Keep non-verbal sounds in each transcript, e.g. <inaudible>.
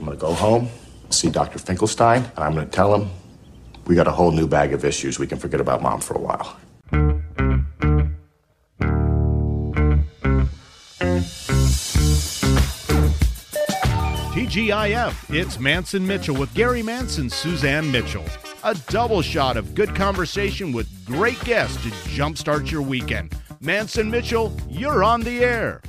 I'm going to go home, see Dr. Finkelstein, and I'm going to tell him we got a whole new bag of issues. We can forget about mom for a while. TGIF, it's Mantz and Mitchell with Gary Mantz, Suzanne Mitchell. A double shot of good conversation with great guests to jumpstart your weekend. Mantz and Mitchell, you're on the air.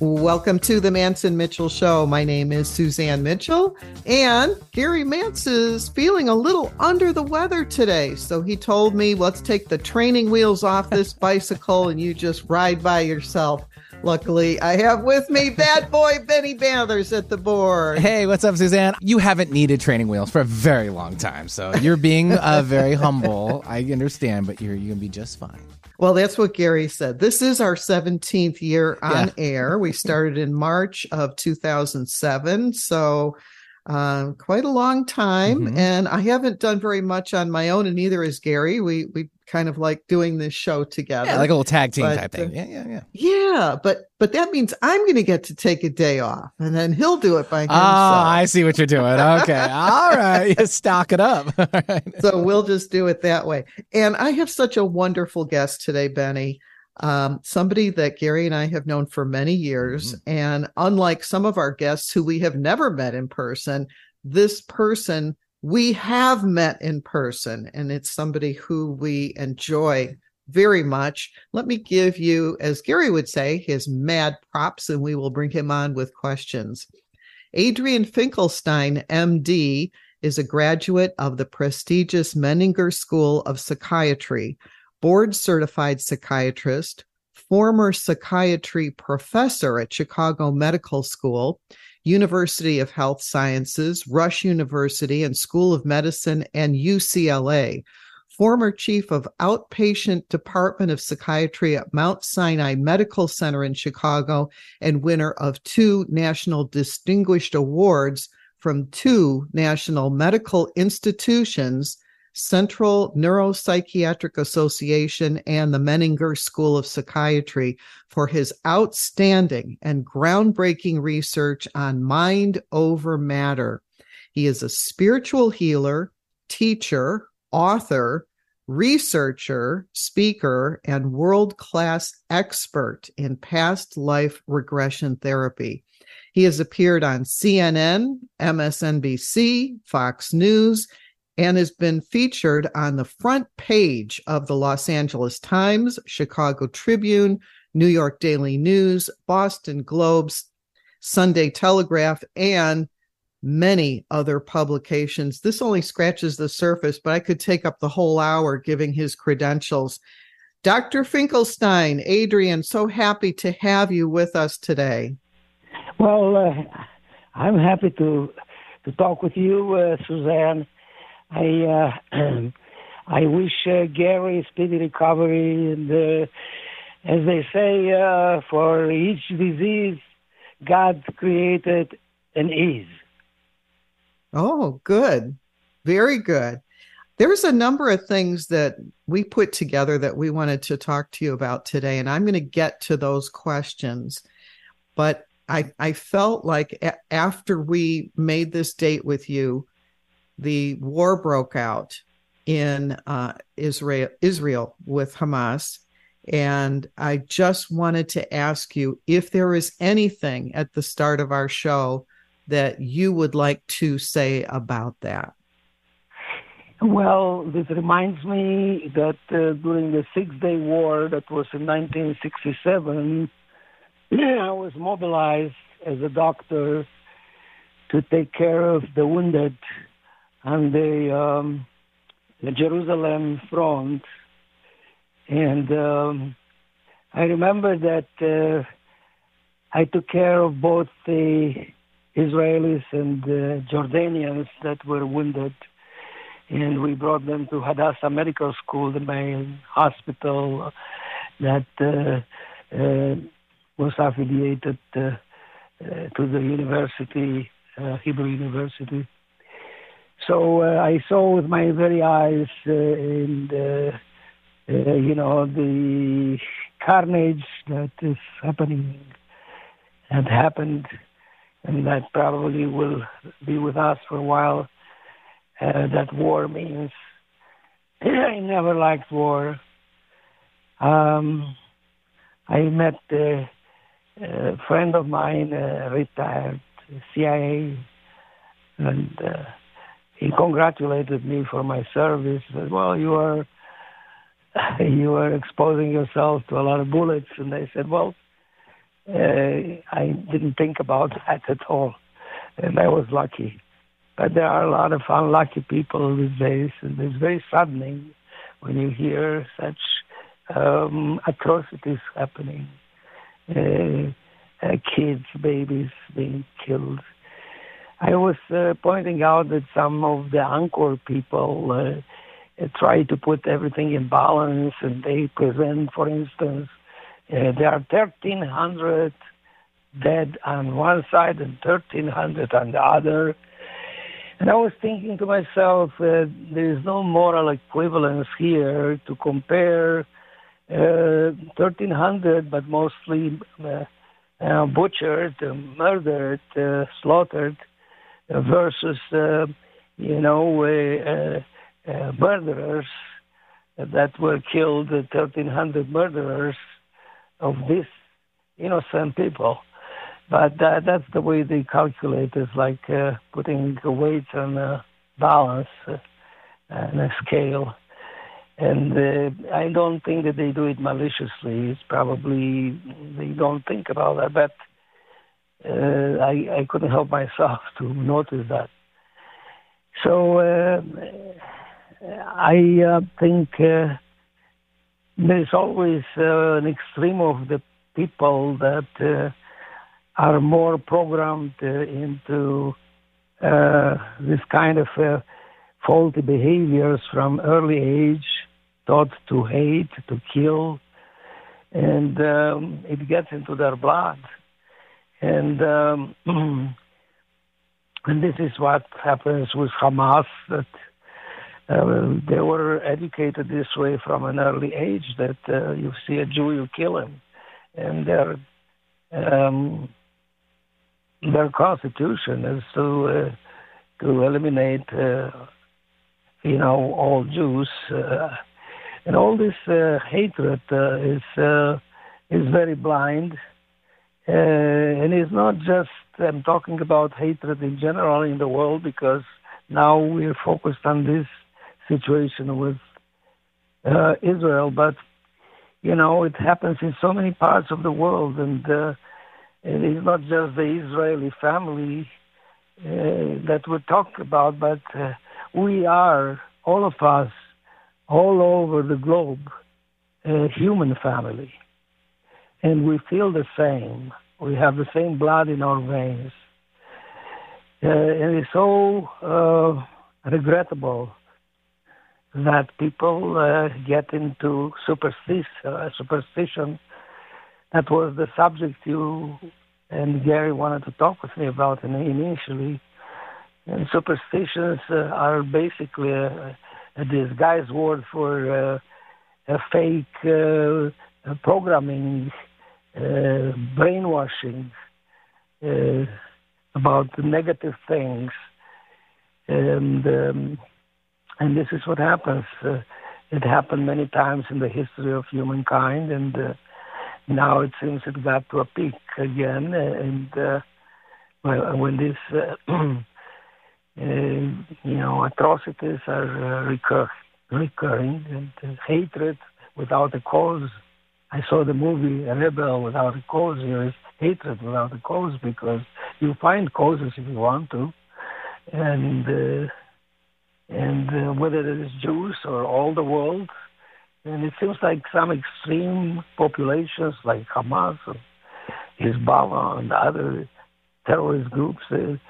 Welcome to the Mantz and Mitchell Show. My name is Suzanne Mitchell, and Gary Mantz's feeling a little under the weather today. So he told me, let's take the training wheels off this <laughs> bicycle and you just ride by yourself. Luckily, I have with me bad boy Benny Bathers at the board. Hey, what's up, Suzanne? You haven't needed training wheels for a very long time, so you're being uh, very humble. <laughs> I understand, but you're you're gonna be just fine. Well, that's what Gary said. This is our 17th year on yeah. air. We started in March of 2007. So, uh, quite a long time. Mm-hmm. And I haven't done very much on my own, and neither has Gary. We, we kind of like doing this show together. Yeah, like a little tag team but, type thing. Yeah, yeah, yeah. Yeah, but but that means I'm going to get to take a day off, and then he'll do it by himself. Oh, I see what you're doing. Okay, <laughs> all right, you stock it up. <laughs> So we'll just do it that way. And I have such a wonderful guest today, Benny. Um, somebody that Gary and I have known for many years, mm-hmm. and unlike some of our guests who we have never met in person, this person we have met in person, and it's somebody who we enjoy very much. Let me give you, as Gary would say, his mad props, and we will bring him on with questions. Adrian Finkelstein, MD, is a graduate of the prestigious Menninger School of Psychiatry, board certified psychiatrist, former psychiatry professor at Chicago Medical School, University of Health Sciences, Rush University, and School of Medicine, and UCLA. Former chief of outpatient department of psychiatry at Mount Sinai Medical Center in Chicago, and winner of two national distinguished awards from two national medical institutions Central Neuropsychiatric Association and the Menninger School of Psychiatry for his outstanding and groundbreaking research on mind over matter. He is a spiritual healer, teacher, author, researcher, speaker, and world class expert in past life regression therapy. He has appeared on CNN, MSNBC, Fox News, and has been featured on the front page of the Los Angeles Times, Chicago Tribune, New York Daily News, Boston Globes, Sunday Telegraph, and many other publications. This only scratches the surface, but I could take up the whole hour giving his credentials. Dr. Finkelstein, Adrian, so happy to have you with us today. Well, uh, I'm happy to to talk with you, uh, Suzanne. I uh, <clears throat> I wish uh, Gary speedy recovery, and uh, as they say, uh, for each disease, God created an ease. Oh, good, very good. There's a number of things that we put together that we wanted to talk to you about today, and I'm going to get to those questions. But I, I felt like a- after we made this date with you, the war broke out in uh, Israel, Israel with Hamas. And I just wanted to ask you if there is anything at the start of our show that you would like to say about that. Well, this reminds me that uh, during the Six Day War, that was in 1967, <clears throat> I was mobilized as a doctor to take care of the wounded on the, um, the Jerusalem front, and um, I remember that uh, I took care of both the Israelis and the Jordanians that were wounded, and we brought them to Hadassah Medical School, the main hospital that uh, uh, was affiliated uh, uh, to the university, uh, Hebrew University. So uh, I saw with my very eyes, uh, and uh, uh, you know, the carnage that is happening had happened and that probably will be with us for a while. Uh, that war means <clears throat> I never liked war. Um, I met a, a friend of mine, uh, retired CIA, and uh, he congratulated me for my service. He said, "Well, you are <laughs> you are exposing yourself to a lot of bullets." And I said, "Well, uh, I didn't think about that at all, and I was lucky." But there are a lot of unlucky people these days, and it's very saddening when you hear such um, atrocities happening. Uh, uh, kids, babies being killed. I was uh, pointing out that some of the anchor people uh, try to put everything in balance, and they present, for instance, uh, there are 1,300 dead on one side and 1,300 on the other. And I was thinking to myself, uh, there is no moral equivalence here to compare uh, 1300, but mostly uh, uh butchered, uh, murdered, uh, slaughtered, versus, you know, murderers that were killed, 1300 murderers of these innocent people. But uh, that's the way they calculate. It's like uh, putting weights on a balance uh, and a scale. And uh, I don't think that they do it maliciously. It's probably they don't think about that. But uh, I, I couldn't help myself to notice that. So uh, I uh, think uh, there's always uh, an extreme of the people that uh, are more programmed into this kind of faulty behaviors from early age, taught to hate, to kill, and um, it gets into their blood. And um, <clears throat> and this is what happens with Hamas that uh, they were educated this way from an early age that uh, you see a Jew, you kill him, and they're um, their constitution is to uh, to eliminate, uh, you know, all Jews, uh, and all this uh, hatred is is very blind, and it's not just. I'm talking about hatred in general in the world because now we're focused on this situation with Israel, but you know, it happens in so many parts of the world, and it is not just the Israeli family uh, that we talk about, but uh, we are, all of us, all over the globe, a human family. And we feel the same. We have the same blood in our veins. Uh, and it's so uh, regrettable that people uh, get into superstition, uh, superstition that was the subject you and Gary wanted to talk with me about initially. And superstitions uh, are basically a, a disguised word for uh, a fake programming, uh, brainwashing uh, about negative things, and um, and this is what happens. Uh, it happened many times in the history of humankind, and now it seems it got to a peak again, and uh, when these uh, <clears throat> uh, you know atrocities are uh, recur- recurring and uh, hatred without a cause. I saw the movie a Rebel without a cause. Here is hatred without a cause because you find causes if you want to, and uh, and uh, whether it is Jews or all the world, and it seems like some extreme populations like Hamas or Hezbollah and other terrorist groups, they,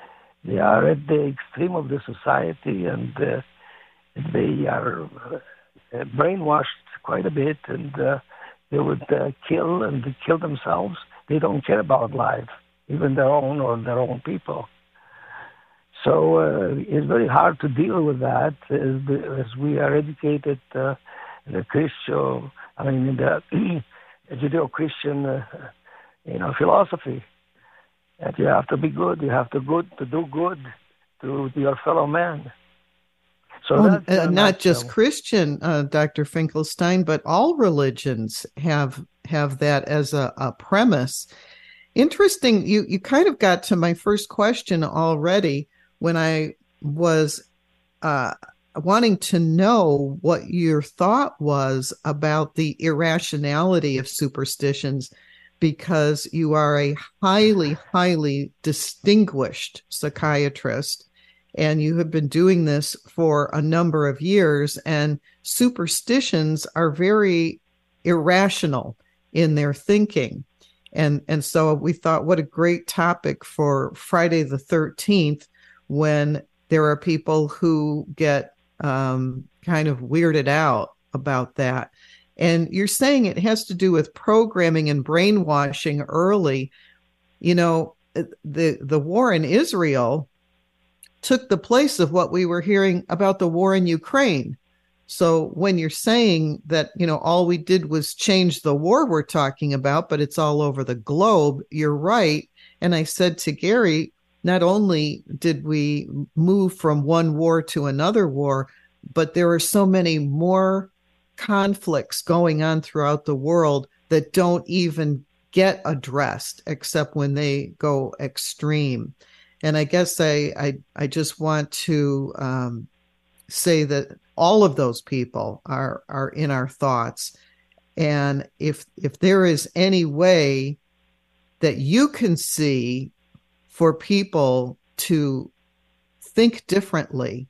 they are at the extreme of the society and uh, they are uh, brainwashed quite a bit and uh, they would uh, kill and kill themselves. They don't care about life, even their own or their own people. So uh, it's very hard to deal with that as, as we are educated uh, the Christian, I mean, in the <clears throat> Judeo-Christian, uh, you know, philosophy. that you have to be good. You have to good to do good to your fellow man. So well, uh, not just Christian, uh, Dr. Finkelstein, but all religions have have that as a, a premise. Interesting. You you kind of got to my first question already when I was uh, wanting to know what your thought was about the irrationality of superstitions because you are a highly, highly distinguished psychiatrist and you have been doing this for a number of years and superstitions are very irrational in their thinking. And and so we thought what a great topic for Friday the 13th when there are people who get um, kind of weirded out about that. And you're saying it has to do with programming and brainwashing early. You know the the war in Israel took the place of what we were hearing about the war in Ukraine. So when you're saying that, you know, all we did was change the war we're talking about, but it's all over the globe, you're right. And I said to Gary, not only did we move from one war to another war, but there are so many more conflicts going on throughout the world that don't even get addressed except when they go extreme and I guess I I, I just want to um, say that all of those people are are in our thoughts, and if if there is any way that you can see for people to think differently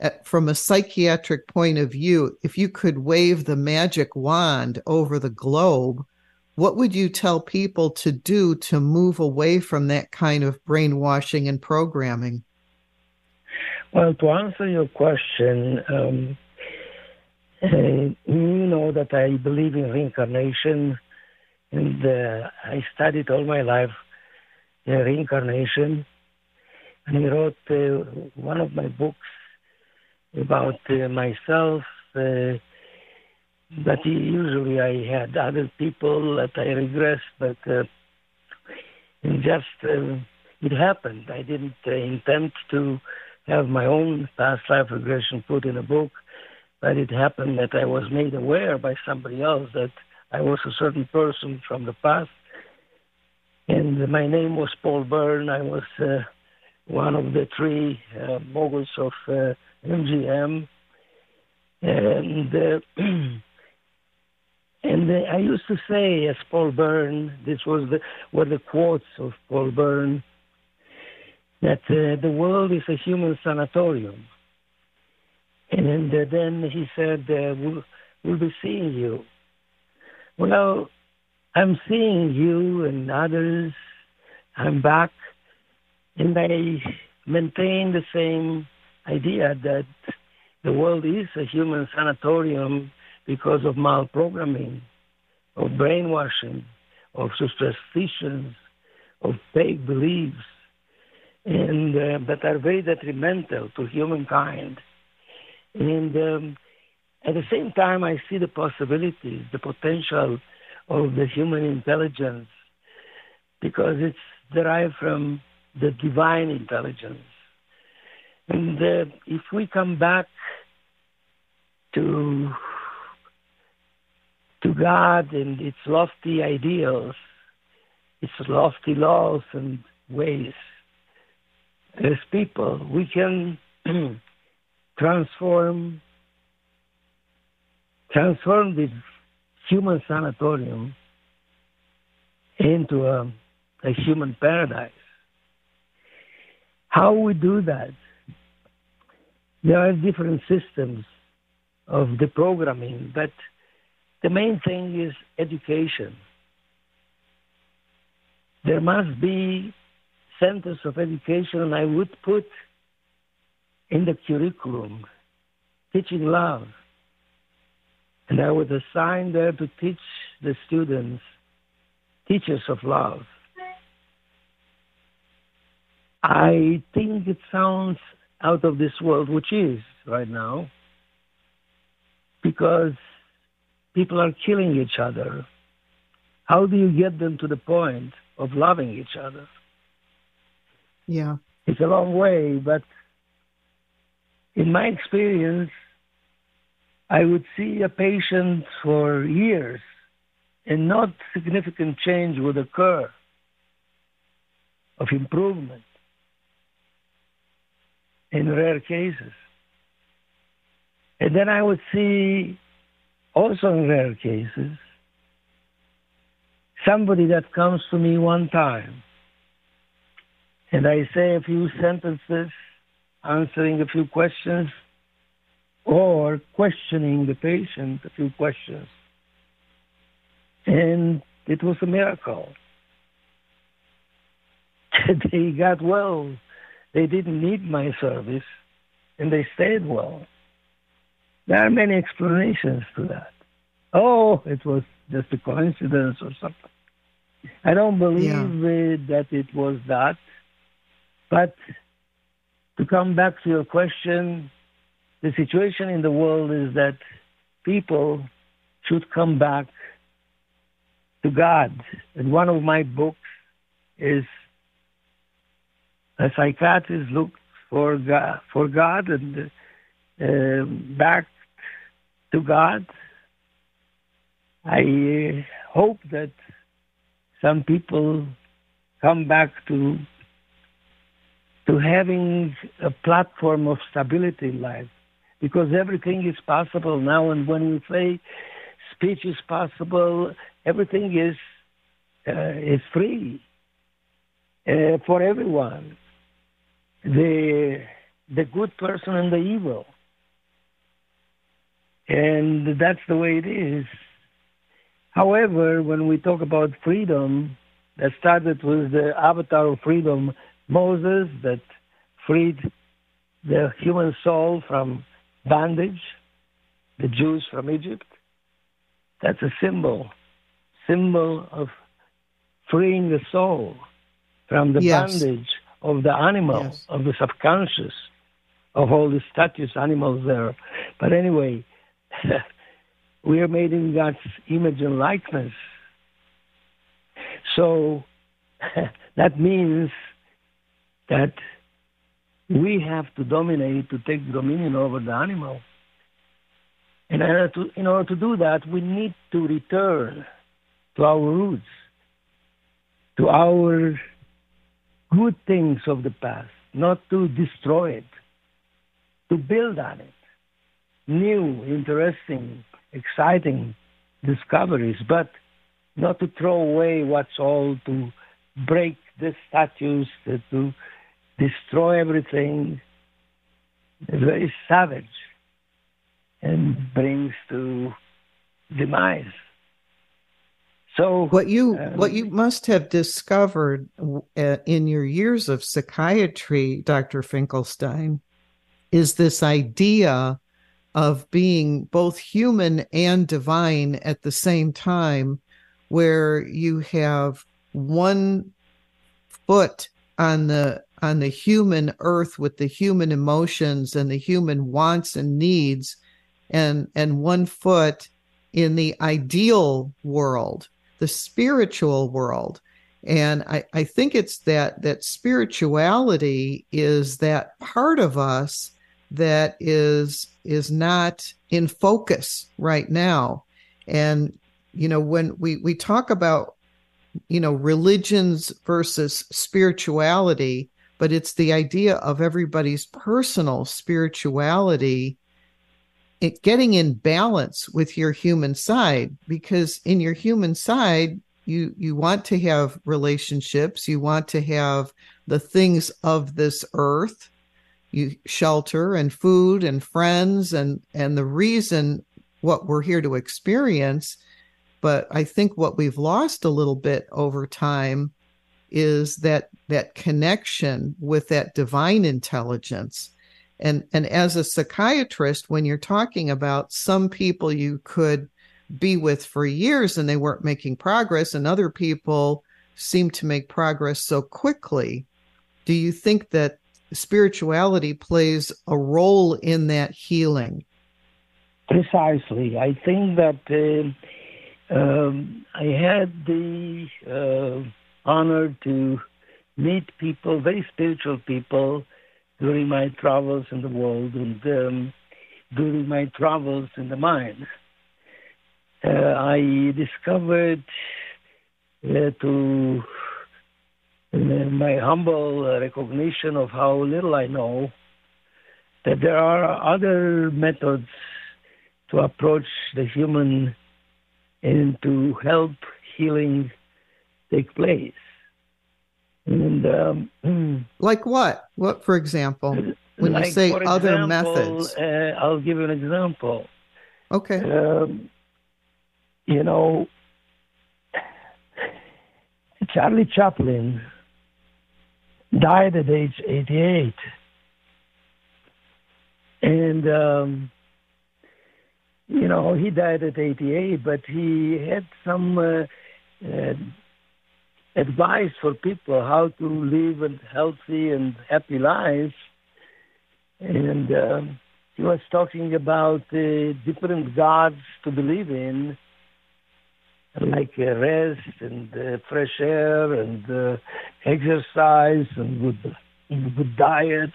at, from a psychiatric point of view, if you could wave the magic wand over the globe what would you tell people to do to move away from that kind of brainwashing and programming? Well, to answer your question, um, <laughs> you know that I believe in reincarnation, and uh, I studied all my life uh, reincarnation. And I wrote uh, one of my books about uh, myself uh, but usually I had other people that I regress, but uh, just uh, it happened. I didn't uh, intend to have my own past life regression put in a book, but it happened that I was made aware by somebody else that I was a certain person from the past. And my name was Paul Bern. I was uh, one of the three uh, moguls of uh, MGM. And uh, <clears throat> And uh, I used to say, as Paul Bern, this was the, were the quotes of Paul Bern, that uh, the world is a human sanatorium. And uh, then he said, uh, we'll, we'll be seeing you. Well, I'm seeing you and others. I'm back. And I maintain the same idea that the world is a human sanatorium because of malprogramming, of brainwashing, of superstitions, of fake beliefs, and uh, that are very detrimental to humankind. And um, at the same time, I see the possibilities, the potential of the human intelligence, because it's derived from the divine intelligence. And uh, if we come back to to God and its lofty ideals, its lofty laws and ways. As people, we can <clears throat> transform transform this human sanatorium into a, a human paradise. How we do that? There are different systems of the programming, but the main thing is education. There must be centers of education, and I would put in the curriculum teaching love. And I would assign there to teach the students teachers of love. I think it sounds out of this world, which is right now, because people are killing each other. How do you get them to the point of loving each other? Yeah. It's a long way, but in my experience, I would see a patient for years and not significant change would occur of improvement in rare cases. And then I would see also in rare cases somebody that comes to me one time and I say a few sentences answering a few questions or questioning the patient a few questions. And it was a miracle. <laughs> they got well. They didn't need my service and they stayed well. There are many explanations to that. Oh, it was just a coincidence or something. I don't believe yeah. that it was that. But to come back to your question, the situation in the world is that people should come back to God. And one of my books is a psychiatrist looks for God, for God and uh, back to God. I hope that some people come back to to having a platform of stability in life because everything is possible now and when we say speech is possible everything is uh, is free uh, for everyone the the good person and the evil and that's the way it is however when we talk about freedom that started with the avatar of freedom Moses that freed the human soul from bondage, the Jews from Egypt. That's a symbol, symbol of freeing the soul from the yes. bondage of the animal, yes. of the subconscious, of all the statues, animals there. But anyway, <laughs> we are made in God's image and likeness. So <laughs> that means that we have to dominate to take dominion over the animal. And in order, to, in order to do that, we need to return to our roots, to our good things of the past, not to destroy it, to build on it. New, interesting, exciting discoveries, but not to throw away what's old, to break the statues, to destroy everything, is very savage and brings to demise. So what you um, what you must have discovered uh, in your years of psychiatry, Dr. Finkelstein, is this idea of being both human and divine at the same time, where you have one foot on the on the human earth with the human emotions and the human wants and needs and and one foot in the ideal world the spiritual world. And I, I think it's that that spirituality is that part of us that is is not in focus right now. And you know when we we talk about you know religions versus spirituality but it's the idea of everybody's personal spirituality it getting in balance with your human side because in your human side you you want to have relationships you want to have the things of this earth you shelter and food and friends and and the reason what we're here to experience but i think what we've lost a little bit over time is that that connection with that divine intelligence. And and as a psychiatrist when you're talking about some people you could be with for years and they weren't making progress and other people seem to make progress so quickly do you think that spirituality plays a role in that healing precisely i think that uh, um, i had the uh, honored to meet people, very spiritual people, during my travels in the world and um, during my travels in the mind. Uh, I discovered uh, to my humble recognition of how little I know that there are other methods to approach the human and to help healing take place. And um, <clears throat> like what? What, for example, when like you say other example, methods? Uh, I'll give you an example. Okay. Um, you know, Charlie Chaplin died at age 88. And, um, you know, he died at 88, but he had some uh, uh, advice for people how to live a healthy and happy life. And um, he was talking about different gods to believe in, like uh, rest and uh, fresh air and uh, exercise and good, good diet.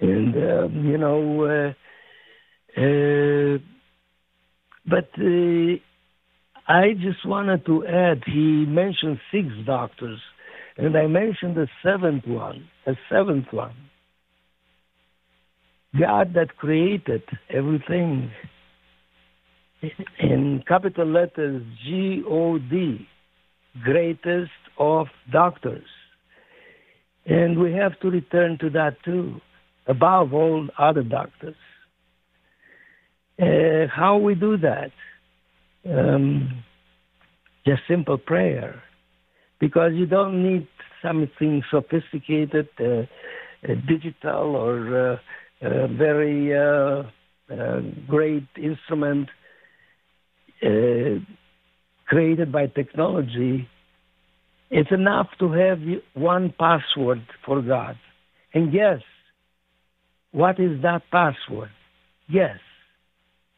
And, um, you know, but I just wanted to add, he mentioned six doctors, and I mentioned the seventh one, the seventh one. God that created everything in capital letters G O D, greatest of doctors. And we have to return to that too, above all other doctors. Uh, how we do that? Um, just simple prayer, because you don't need something sophisticated, uh, uh, digital, or uh, very uh, great instrument Uh, created by technology. It's enough to have one password for God. And yes, what is that password? Yes,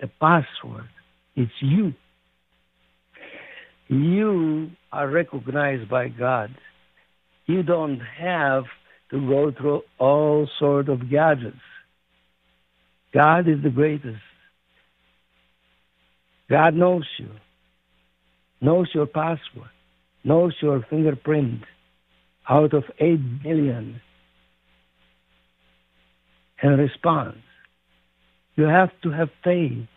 the password is you. You are recognized by God. You don't have to go through all sort of gadgets. God is the greatest. God knows you, knows your password, knows your fingerprint out of 8 billion and responds. You have to have faith.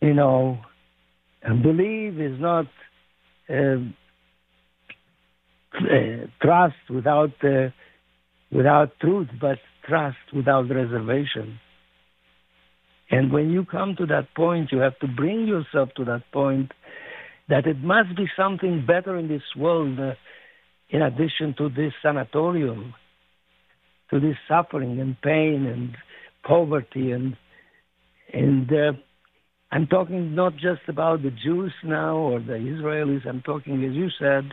You know, and believe is not uh, uh, trust without uh, without truth, but trust without reservation. And when you come to that point, you have to bring yourself to that point that it must be something better in this world uh, in addition to this sanatorium, to this suffering and pain and poverty and and uh, I'm talking not just about the Jews now or the Israelis. I'm talking, as you said,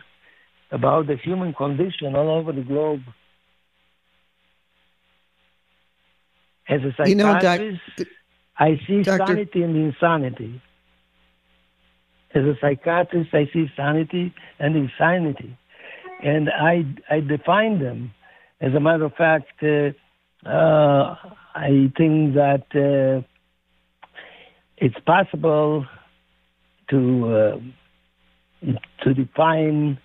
about the human condition all over the globe. As a psychiatrist, You know, doc- I see Doctor- sanity and insanity. As a psychiatrist, I see sanity and insanity, and I I define them. As a matter of fact, uh, uh, I think that uh, it's possible to uh, to define.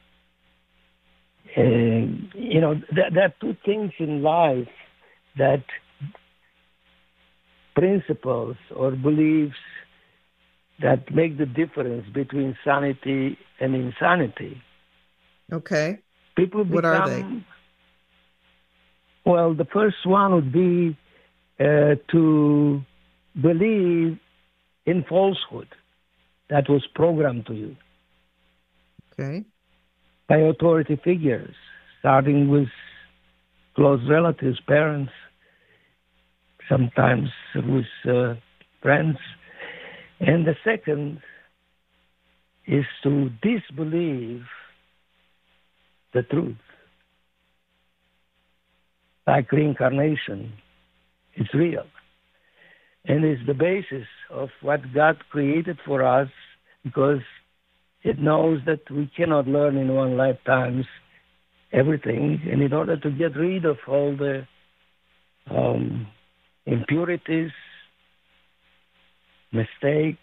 Uh, you know, there, there are two things in life that principles or beliefs that make the difference between sanity and insanity. Okay. People become, What are they? Well, the first one would be uh, to believe in falsehood that was programmed to you Okay. by authority figures, starting with close relatives, parents, sometimes with uh, friends. And the second is to disbelieve the truth. Like reincarnation, it's real. And it's the basis of what God created for us because it knows that we cannot learn in one lifetime everything. And in order to get rid of all the um, impurities, mistakes,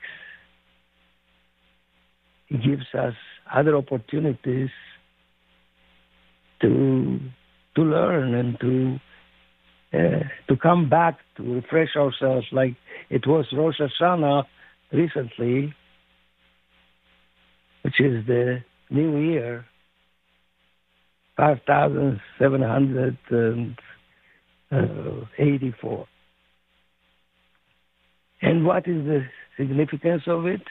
he gives us other opportunities to to learn and to uh, to come back to refresh ourselves like it was Rosh Hashanah recently, which is the new year, 5,784. And what is the significance of it?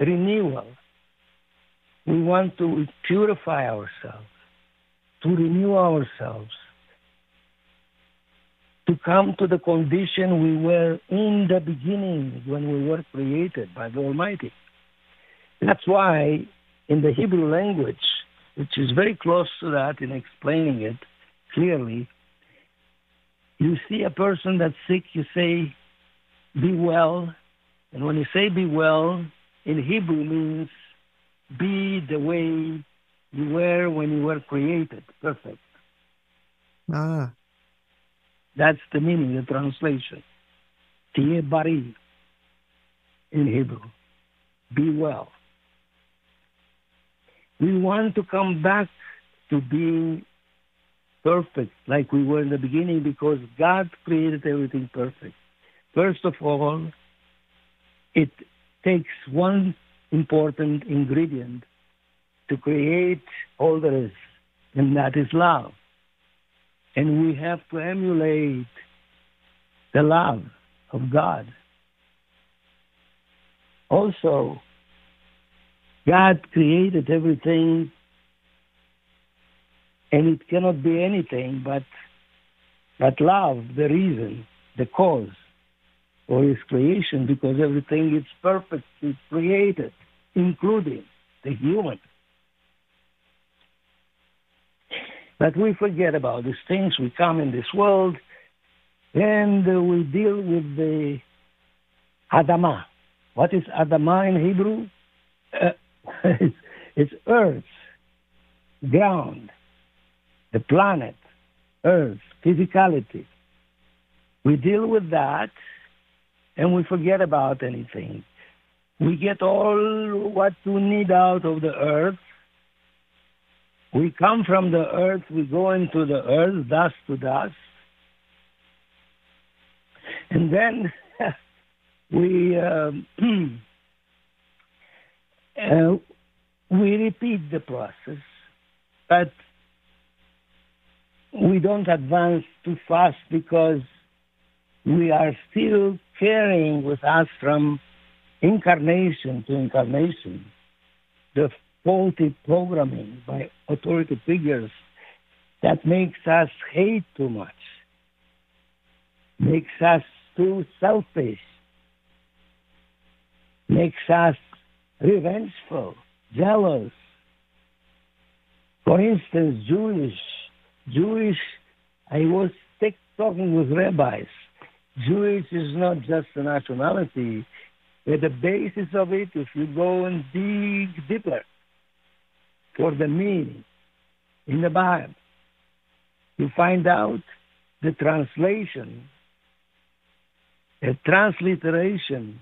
Renewal. We want to purify ourselves, to renew ourselves, to come to the condition we were in the beginning when we were created by the Almighty. That's why in the Hebrew language, which is very close to that in explaining it clearly, you see a person that's sick, you say, be well. And when you say be well, in Hebrew means be the way you were when you were created. Perfect. Ah. That's the meaning, the translation. Tie bari in Hebrew. Be well. We want to come back to being perfect like we were in the beginning because God created everything perfect. First of all, it takes one important ingredient to create all there is, and that is love. And we have to emulate the love of God. Also, God created everything, and it cannot be anything but, but love, the reason, the cause for His creation, because everything is perfectly created, including the human. But we forget about these things. We come in this world and we deal with the Adamah. What is Adamah in Hebrew? Uh, <laughs> it's, it's earth, ground, the planet, earth, physicality. We deal with that and we forget about anything. We get all what we need out of the earth we come from the earth, we go into the earth, dust to dust. And then <laughs> we um, <clears throat> uh, we repeat the process, but we don't advance too fast because we are still carrying with us from incarnation to incarnation the faulty programming by authority figures that makes us hate too much, makes us too selfish, makes us revengeful, jealous. For instance, Jewish, Jewish, I was talking with rabbis. Jewish is not just a nationality, At the basis of it, if you go and dig deeper, for the meaning in the Bible. You find out the translation, a transliteration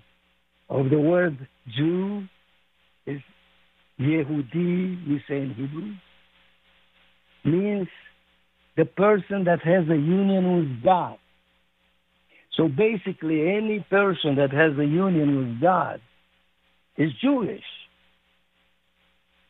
of the word Jew is Yehudi, we say in Hebrew, means the person that has a union with God. So basically, any person that has a union with God is Jewish.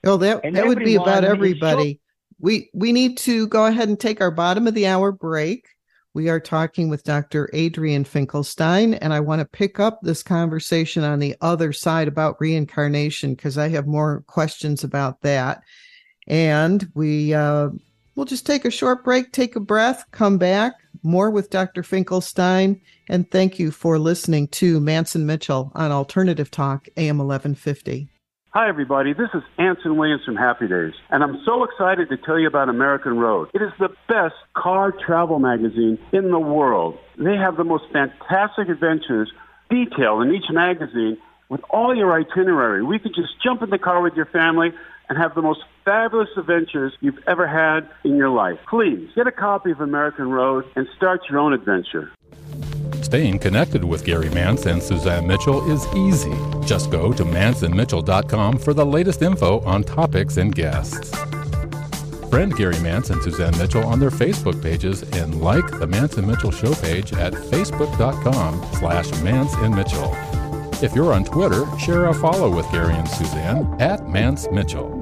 Oh, that and that would be about everybody. we we need to go ahead and take our bottom of the hour break. We are talking with Dr. Adrian Finkelstein, and I want to pick up this conversation on the other side about reincarnation because I have more questions about that. And we uh, we'll just take a short break, take a breath, come back. More with Dr. Finkelstein, and thank you for listening to Mantz and Mitchell on Alternative Talk, AM 1150. Hi, everybody. This is Anson Williams from Happy Days, and I'm so excited to tell you about American Road. It is the best car travel magazine in the world. They have the most fantastic adventures detailed in each magazine with all your itinerary. We could just jump in the car with your family and have the most fabulous adventures you've ever had in your life. Please get a copy of American Road and start your own adventure. Staying connected with Gary Mantz and Suzanne Mitchell is easy. Just go to mantzandmitchell.com for the latest info on topics and guests. Friend Gary Mantz and Suzanne Mitchell on their Facebook pages and like the Mantz and Mitchell show page at facebook.com slash Mantz and Mitchell. If you're on Twitter, share a follow with Gary and Suzanne at Mantz Mitchell.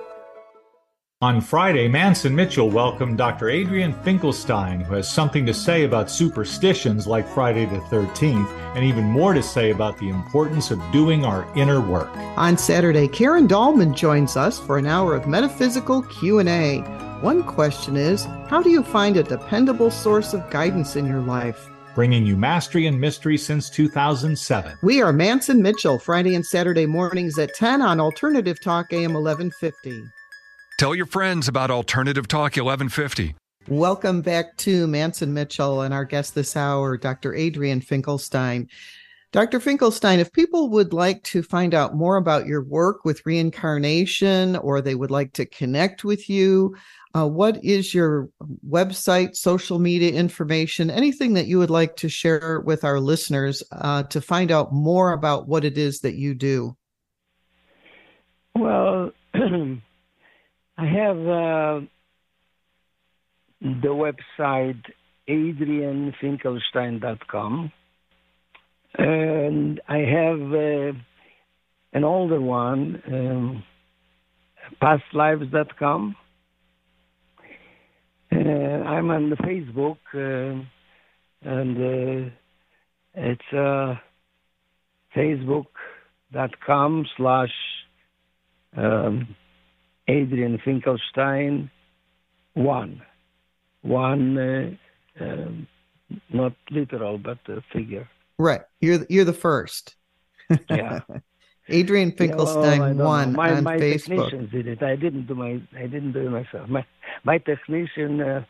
On Friday, Mantz and Mitchell welcomed Dr. Adrian Finkelstein, who has something to say about superstitions like Friday the 13th, and even more to say about the importance of doing our inner work. On Saturday, Karen Dahlman joins us for an hour of metaphysical Q&A. One question is, how do you find a dependable source of guidance in your life? Bringing you mastery and mystery since 2007. We are Mantz and Mitchell, Friday and Saturday mornings at 10 on Alternative Talk AM 1150. Tell your friends about Alternative Talk 1150. Welcome back to Mantz and Mitchell and our guest this hour, Dr. Adrian Finkelstein. Dr. Finkelstein, if people would like to find out more about your work with reincarnation or they would like to connect with you, uh, what is your website, social media information, anything that you would like to share with our listeners uh, to find out more about what it is that you do? Well, <clears throat> I have uh, the website adrianfinkelstein.com, and I have uh, an older one, um, pastlives.com. Uh, I'm on the Facebook, uh, and uh, it's uh, facebook.com slash um, Adrian Finkelstein one. One, uh, uh, not literal, but a figure. Right. You're you're the first. Yeah. <laughs> Adrian Finkelstein I one my, on my Facebook. technicians did it. I didn't do my. I didn't do it myself. My my technician, uh,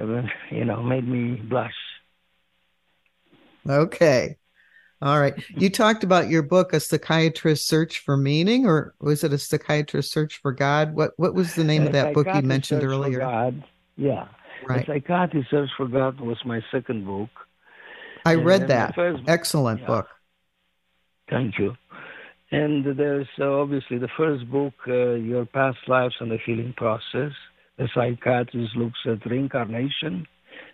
uh, you know, made me blush. Okay. All right. You talked about your book, A Psychiatrist's Search for Meaning, or was it A Psychiatrist's Search for God? What what was the name of that book you mentioned Search for earlier? God. Yeah. Right. The Psychiatrist Search for God was my second book. I And read that. first- Excellent yeah. book. Thank you. And there's uh, obviously the first book, uh, Your Past Lives and the Healing Process. The psychiatrist looks at reincarnation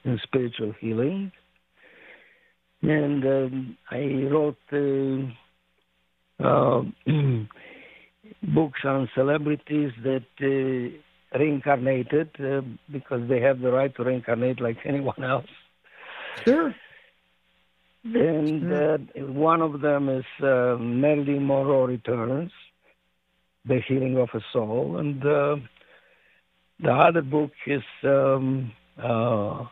and spiritual healing. And um, I wrote uh, uh, <clears throat> books on celebrities that uh, reincarnated uh, because they have the right to reincarnate like <laughs> anyone else. Sure. And uh, one of them is uh, Marilyn Monroe Returns, The Healing of a Soul. And uh, the other book is um, uh,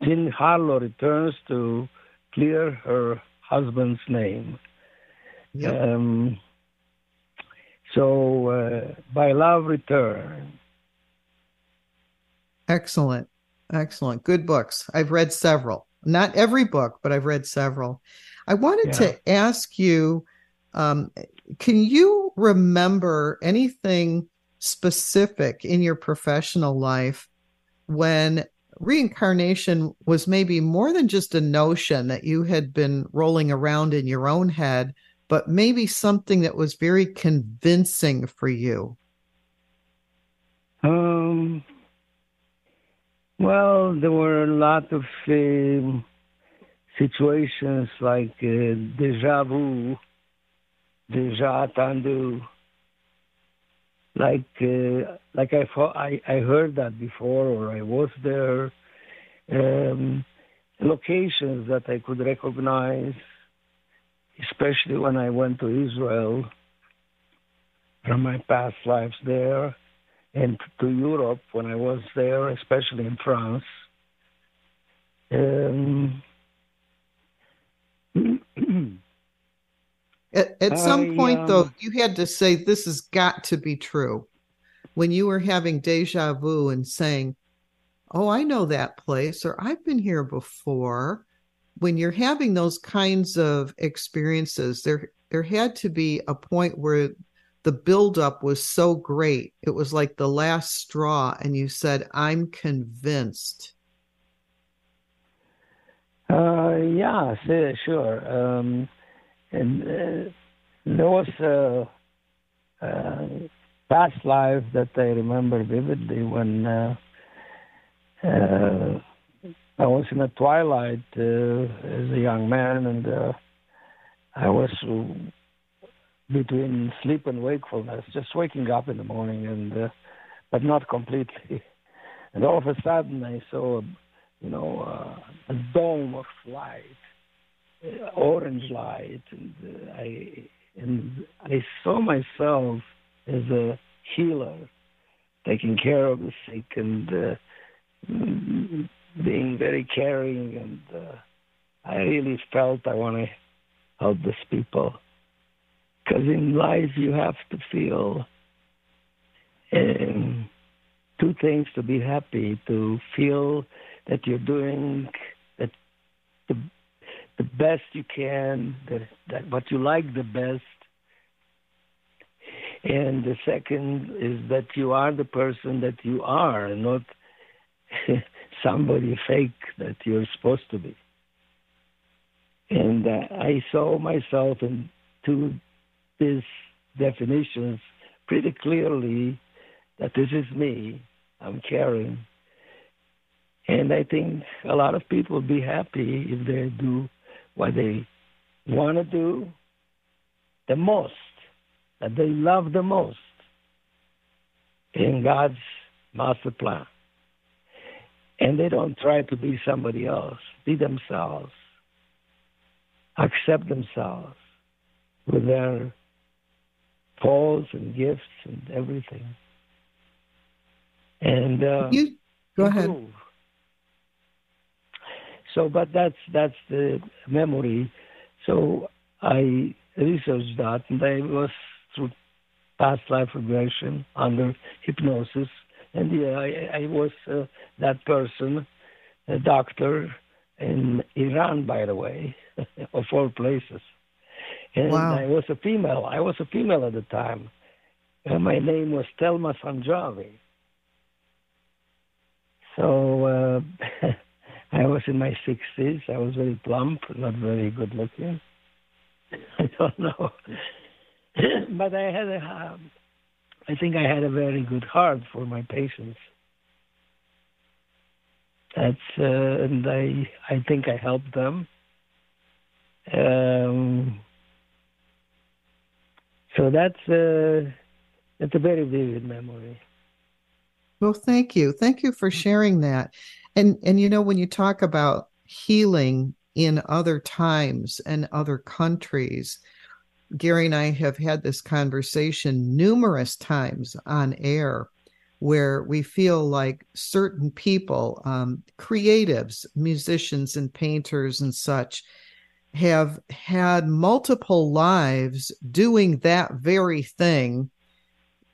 Harlow Returns to Clear Her Husband's Name. Yep. Um, so, uh, By Love Return. Excellent. Excellent. Good books. I've read several. Not every book, but I've read several. I wanted to ask you um, can you remember anything specific in your professional life when reincarnation was maybe more than just a notion that you had been rolling around in your own head, but maybe something that was very convincing for you? Um, well, there were a lot of um, situations like uh, deja vu, deja entendu. Like, uh, like I, I, I heard that before, or I was there. Um, locations that I could recognize, especially when I went to Israel from my past lives there, and to Europe when I was there, especially in France. Um, at, at some I, point, um, though, you had to say, This has got to be true. When you were having deja vu and saying, Oh, I know that place, or I've been here before. When you're having those kinds of experiences, there there had to be a point where the buildup was so great. It was like the last straw, and you said, I'm convinced. Uh, yeah, sure. sure. And uh, there was a, a past life that I remember vividly when uh, uh, I was in a twilight uh, as a young man, and uh, I was between sleep and wakefulness, just waking up in the morning, and uh, but not completely. And all of a sudden, I saw, you know, uh, a dome of light, uh, orange light, and uh, I and I saw myself as a healer, taking care of the sick and uh, being very caring, and uh, I really felt I want to help these people. Because in life you have to feel um, two things to be happy: to feel that you're doing that the the best you can, that that what you like the best, and the second is that you are the person that you are, and not <laughs> somebody fake that you're supposed to be. And uh, I saw myself in two these definitions pretty clearly that this is me, I'm caring. And I think a lot of people be happy if they do what they want to do the most, that they love the most in God's master plan. And they don't try to be somebody else, be themselves, accept themselves with their faults and gifts and everything. And uh, You go ahead. So, but that's that's the memory. So I researched that, and I was through past life regression under hypnosis, and yeah, I, I was uh, that person, a doctor in Iran, by the way, <laughs> of all places. And Wow. I was a female. I was a female at the time. And my name was Telma Sanjavi. So uh, <laughs> I was in my 60s. I was very plump, not very good looking. <laughs> I don't know. <laughs> but I had a, um, I think I had a very good heart for my patients. That's uh, and I I think I helped them. Um, so that's uh, that's a very vivid memory. Well, thank you. Thank you for sharing that. And and you know when you talk about healing in other times and other countries, Gary and I have had this conversation numerous times on air where we feel like certain people, um, creatives, musicians, and painters and such, have had multiple lives doing that very thing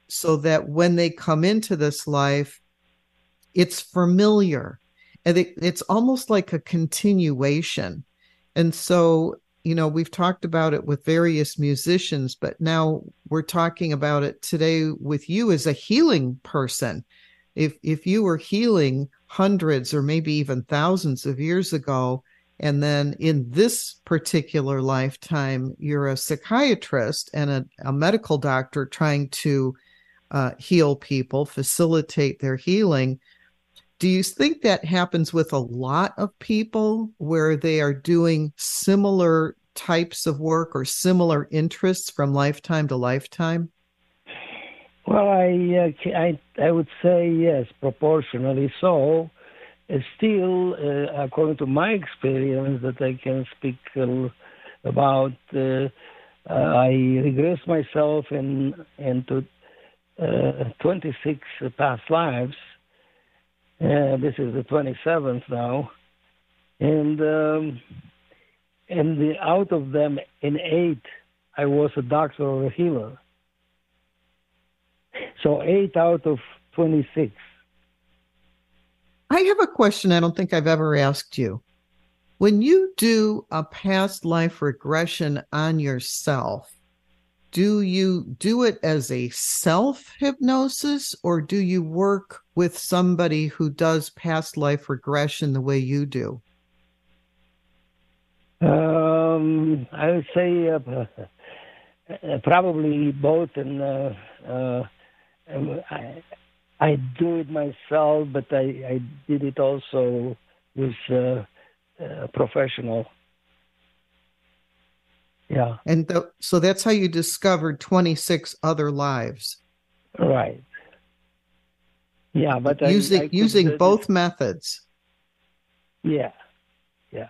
so that when they come into this life, it's familiar and it, it's almost like a continuation. And so, you know, we've talked about it with various musicians, but now we're talking about it today with you as a healing person. If if you were healing hundreds or maybe even thousands of years ago, and then in this particular lifetime, you're a psychiatrist and a, a medical doctor trying to uh, heal people, facilitate their healing. Do you think that happens with a lot of people where they are doing similar types of work or similar interests from lifetime to lifetime? Well, I uh, I I would say yes, proportionally so. Uh, still, uh, according to my experience that I can speak uh, about, uh, uh, I regress myself in into 26 past lives. This is the 27th now, and um, and the, out of them, in eight, I was a doctor or a healer. So eight out of 26. I have a question I don't think I've ever asked you. When you do a past life regression on yourself, do you do it as a self hypnosis or do you work with somebody who does past life regression the way you do? Um, I would say uh, uh, probably both, and uh, uh I, I do it myself, but I, I did it also with uh, a professional. Yeah. And th- so that's how you discovered 26 other lives. Right. Yeah, but using I, I using both methods. Yeah, yeah.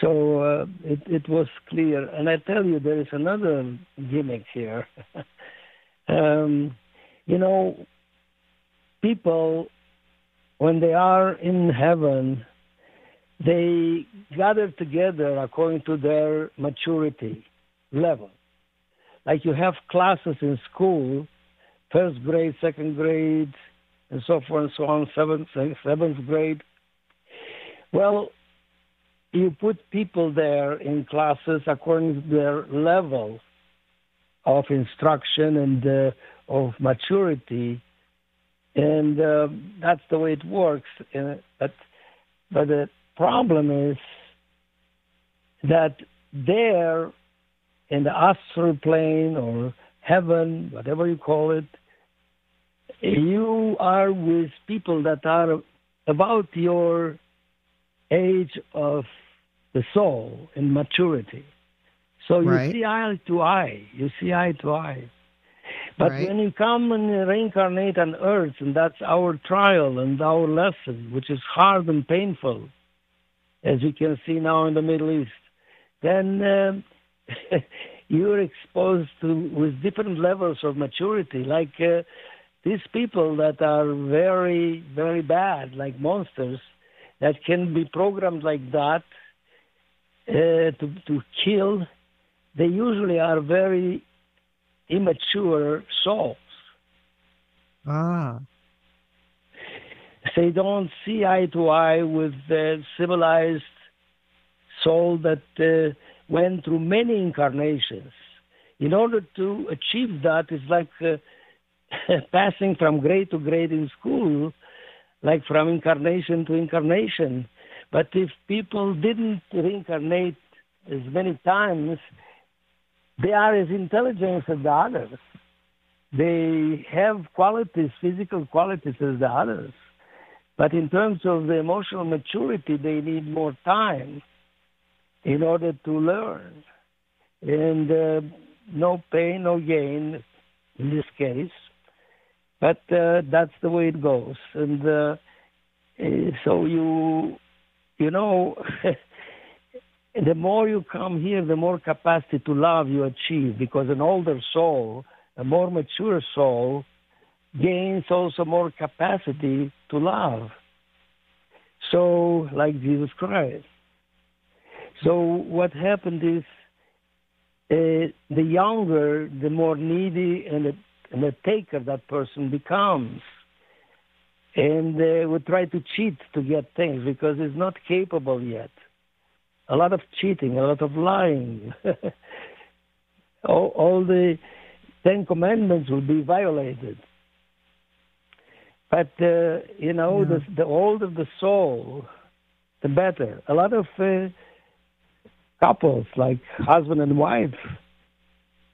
So uh, it it was clear, and I tell you, there is another gimmick here. <laughs> um, you know, people, when they are in heaven, they gather together according to their maturity level. Like you have classes in school, first grade, second grade, and so forth and so on, seventh, seventh grade. Well, you put people there in classes according to their level of instruction and uh, of maturity, and uh, that's the way it works. Uh, but but the problem is that there in the astral plane or heaven, whatever you call it, you are with people that are about your age of the soul in maturity. So you right. see eye to eye. You see eye to eye. But right. when you come and reincarnate on earth, and that's our trial and our lesson, which is hard and painful, as you can see now in the Middle East, then uh, <laughs> you're exposed to with different levels of maturity. Like uh, these people that are very, very bad, like monsters, that can be programmed like that uh, to to kill. They usually are very immature souls. Ah. They don't see eye to eye with the civilized soul that uh, went through many incarnations. In order to achieve that, it's like uh, <laughs> passing from grade to grade in school, like from incarnation to incarnation. But if people didn't reincarnate as many times, they are as intelligent as the others. They have qualities, physical qualities as the others. But in terms of the emotional maturity, they need more time in order to learn. And uh, no pain, no gain in this case. But uh, that's the way it goes. And uh, eh, so you, you know, <laughs> the more you come here, the more capacity to love you achieve because an older soul, a more mature soul, gains also more capacity to love. So, like Jesus Christ. So, what happened is uh, the younger, the more needy and the, and the taker that person becomes. And uh, would try to cheat to get things because it's not capable yet a lot of cheating, a lot of lying. <laughs> all, all the Ten Commandments will be violated. But uh, you know, yeah. the, the older the soul, the better. A lot of uh, couples, like husband and wife,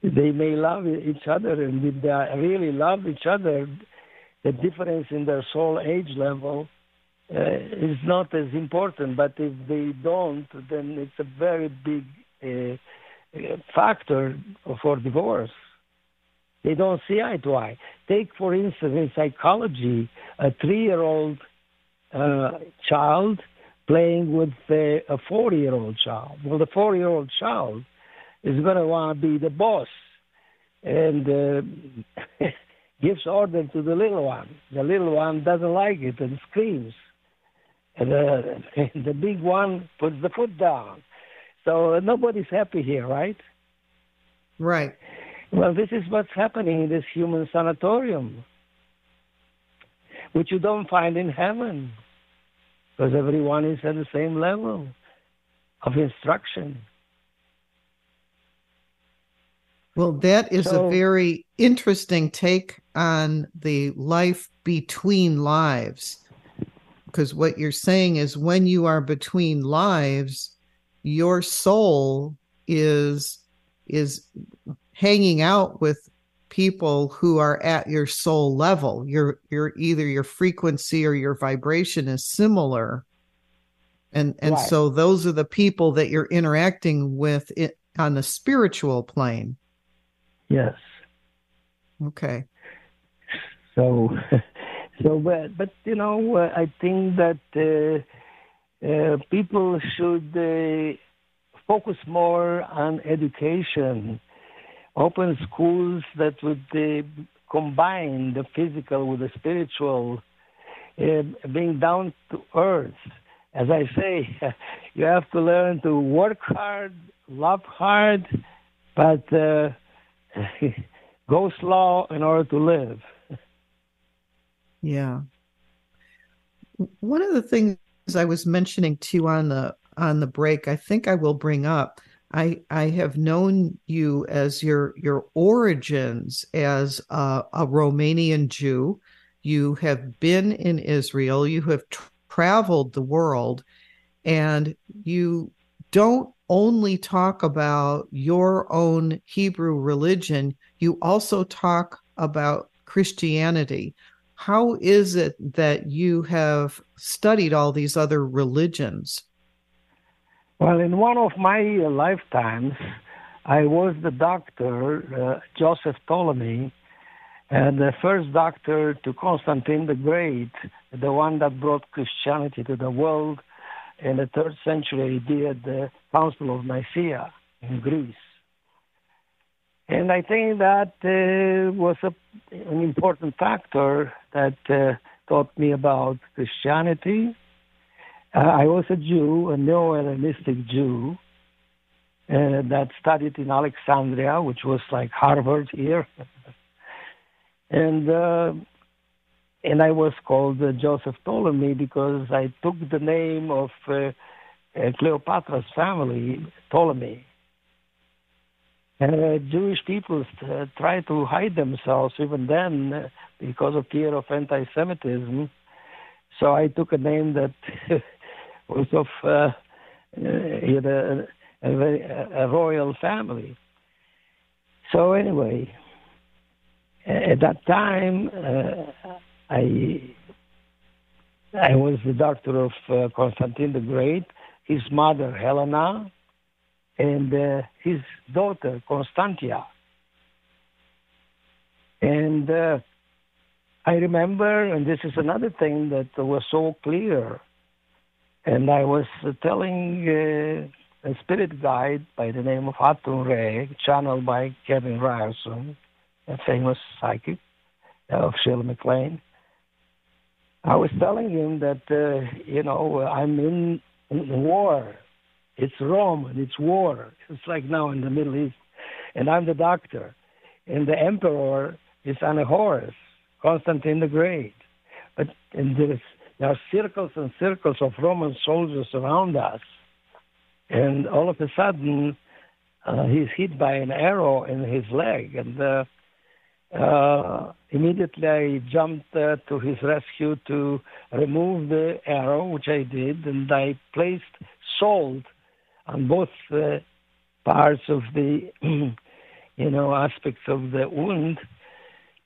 they may love each other, and if they really love each other, the difference in their soul age level uh, is not as important. But if they don't, then it's a very big uh, factor for divorce. They don't see eye to eye. Take, for instance, in psychology, a three-year-old uh, child playing with a, a four-year-old child. Well, the four-year-old child is going to want to be the boss and uh, <laughs> gives order to the little one. The little one doesn't like it and screams. And, uh, <laughs> and the big one puts the foot down. So uh, nobody's happy here, right? Right. Well, this is what's happening in this human sanatorium, which you don't find in heaven, because everyone is at the same level of instruction. Well, that is So- a very interesting take on the life between lives. Because what you're saying is when you are between lives, your soul is is hanging out with people who are at your soul level. Your your either your frequency or your vibration is similar. And and Right. so those are the people that you're interacting with it, on the spiritual plane. Yes. Okay. so, <laughs> so but, but you know, uh, I think that uh, uh, people should uh, focus more on education, open schools that would uh, combine the physical with the spiritual, uh, being down to earth. As I say, <laughs> you have to learn to work hard, love hard, but uh, <laughs> go slow in order to live. Yeah. One of the things I was mentioning to you on the on the break, I think I will bring up. I I have known you as your your origins as a, a Romanian Jew. You have been in Israel. You have tr- traveled the world, and you don't only talk about your own Hebrew religion. You also talk about Christianity how is it that you have studied all these other religions? Well, in one of my uh, lifetimes, I was the doctor, uh, Joseph Ptolemy, and the first doctor to Constantine the Great, the one that brought Christianity to the world in the third century via the Council of Nicaea in Greece. And I think that uh, was a, an important factor that uh, taught me about Christianity. I was a Jew, a neo-Hellenistic Jew, uh, that studied in Alexandria, which was like Harvard here. <laughs> and uh, and I was called uh, Joseph Ptolemy because I took the name of uh, uh, Cleopatra's family, Ptolemy. And uh, Jewish people try to hide themselves even then because of fear of anti-Semitism. So I took a name that <laughs> was of uh, uh, a, very, a royal family. So anyway, at that time, uh, I I was the doctor of uh, Constantine the Great, his mother Helena, and uh, his daughter Constantia. And uh, I remember, and this is another thing that was so clear, and I was uh, telling uh, a spirit guide by the name of Atun-Re, channeled by Kevin Ryerson, a famous psychic of Shirley MacLaine. I was telling him that, uh, you know, I'm in, in war. It's Rome and it's war. It's like now in the Middle East. And I'm the doctor. And the emperor is on a horse, Constantine the Great. But and there's, there are circles and circles of Roman soldiers around us. And all of a sudden, uh, he's hit by an arrow in his leg. And uh, uh, immediately I jumped uh, to his rescue to remove the arrow, which I did, and I placed salt on both uh, parts of the <clears throat> you know, aspects of the wound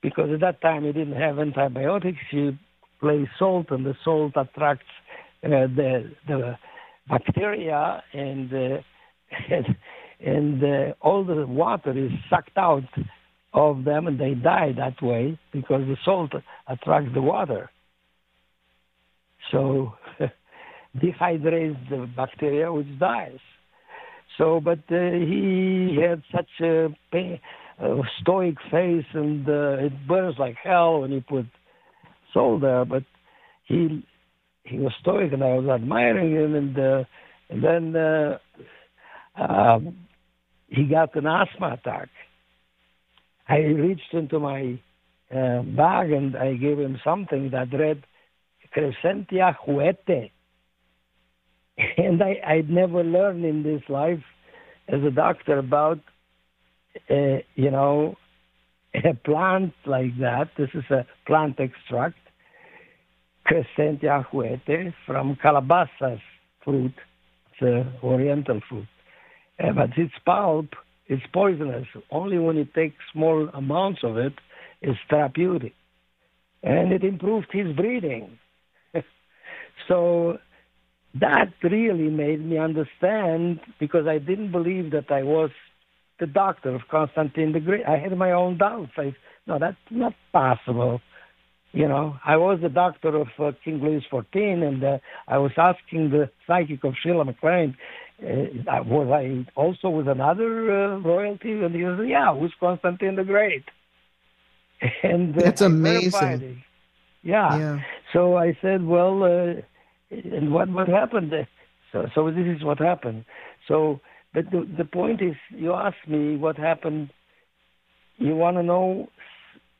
because at that time you didn't have antibiotics. You place salt, and the salt attracts uh, the the bacteria, and uh, <laughs> and, and uh, all the water is sucked out of them, and they die that way because the salt attracts the water. So <laughs> dehydrates the bacteria, which dies. So, but uh, he had such a pain, a stoic face, and uh, it burns like hell when you put salt there. But he he was stoic, and I was admiring him. And uh, and then uh, um, he got an asthma attack. I reached into my uh, bag and I gave him something that read Crescentia Cujete. <laughs> And I, I'd never learned in this life as a doctor about uh, you know, <laughs> a plant like that. This is a plant extract, Crescentia cujete, from Calabasas fruit. the oriental fruit. Uh, but its pulp is poisonous. Only when you take small amounts of it is therapeutic. And it improved his breathing. <laughs> so that really made me understand because I didn't believe that I was the doctor of Constantine the Great. I had my own doubts. I no, that's not possible. You know, I was the doctor of uh, King Louis XIV, and uh, I was asking the psychic of Shirley MacLaine, uh, was I also with another uh, royalty? And he was, yeah, who's Constantine the Great? <laughs> And uh, that's amazing. Yeah. yeah. So I said, well, uh, and what what happened? So so this is what happened. So but the, the point is, you asked me what happened. You want to know?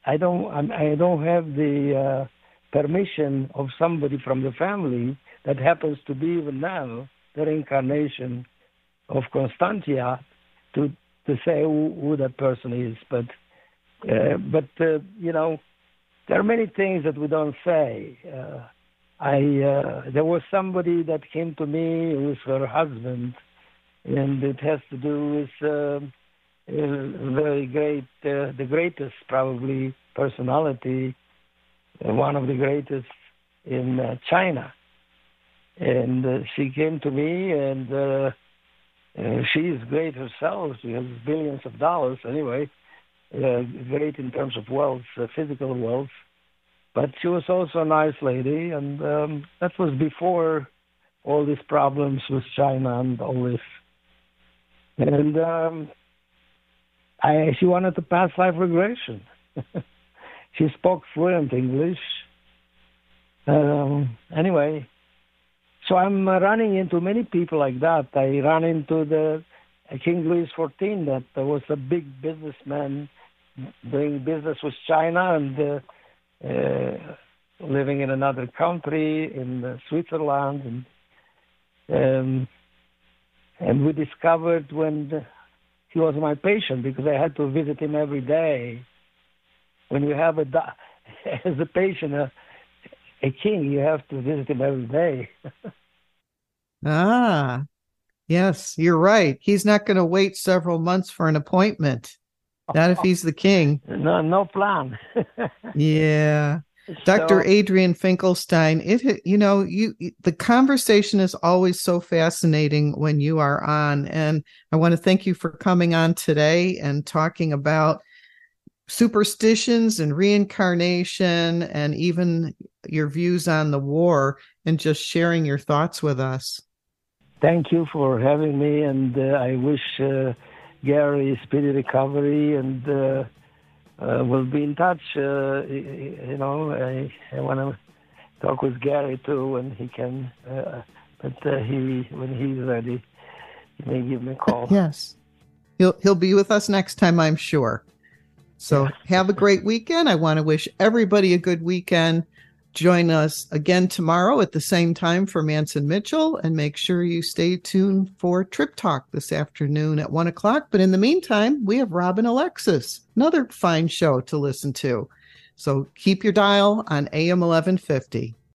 I don't. I don't have the uh, permission of somebody from the family that happens to be even now the reincarnation of Constantia to to say who, who that person is. But uh, but uh, you know, there are many things that we don't say. Uh, I uh, there was somebody that came to me with her husband and it has to do with uh, very great, uh, the greatest probably personality, uh, one of the greatest in uh, China. And she came to me, and she is great herself. She has billions of dollars anyway, great in terms of wealth, physical wealth. But she was also a nice lady, and um, that was before all these problems with China and all this and um, I she wanted to pass life regression. <laughs> she spoke fluent English. Um, anyway, so I'm running into many people like that. I ran into the King Louis XIV, that was a big businessman doing business with China and uh, uh, living in another country, in uh, Switzerland, and um, and we discovered when he was my patient because I had to visit him every day. When you have a <laughs> as a patient, a, a king, you have to visit him every day. <laughs> ah, yes, you're right. He's not going to wait several months for an appointment. Not if he's the king. <laughs> No, no plan. yeah. Dr. So, Adrian Finkelstein, it you know, you the conversation is always so fascinating when you are on and I want to thank you for coming on today and talking about superstitions and reincarnation and even your views on the war and just sharing your thoughts with us. Thank you for having me and uh, I wish uh, Gary speedy recovery and uh, uh, we'll be in touch. Uh, you know, I, I want to talk with Gary too when he can. Uh, but uh, he, when he's ready, he may give me a call. Yes, he'll he'll be with us next time, I'm sure. So have a great weekend. I want to wish everybody a good weekend. Join us again tomorrow at the same time for Mantz and Mitchell, and make sure you stay tuned for Trip Talk this afternoon at one o'clock. But in the meantime, we have Robin Alexis, another fine show to listen to. So keep your dial on AM 1150.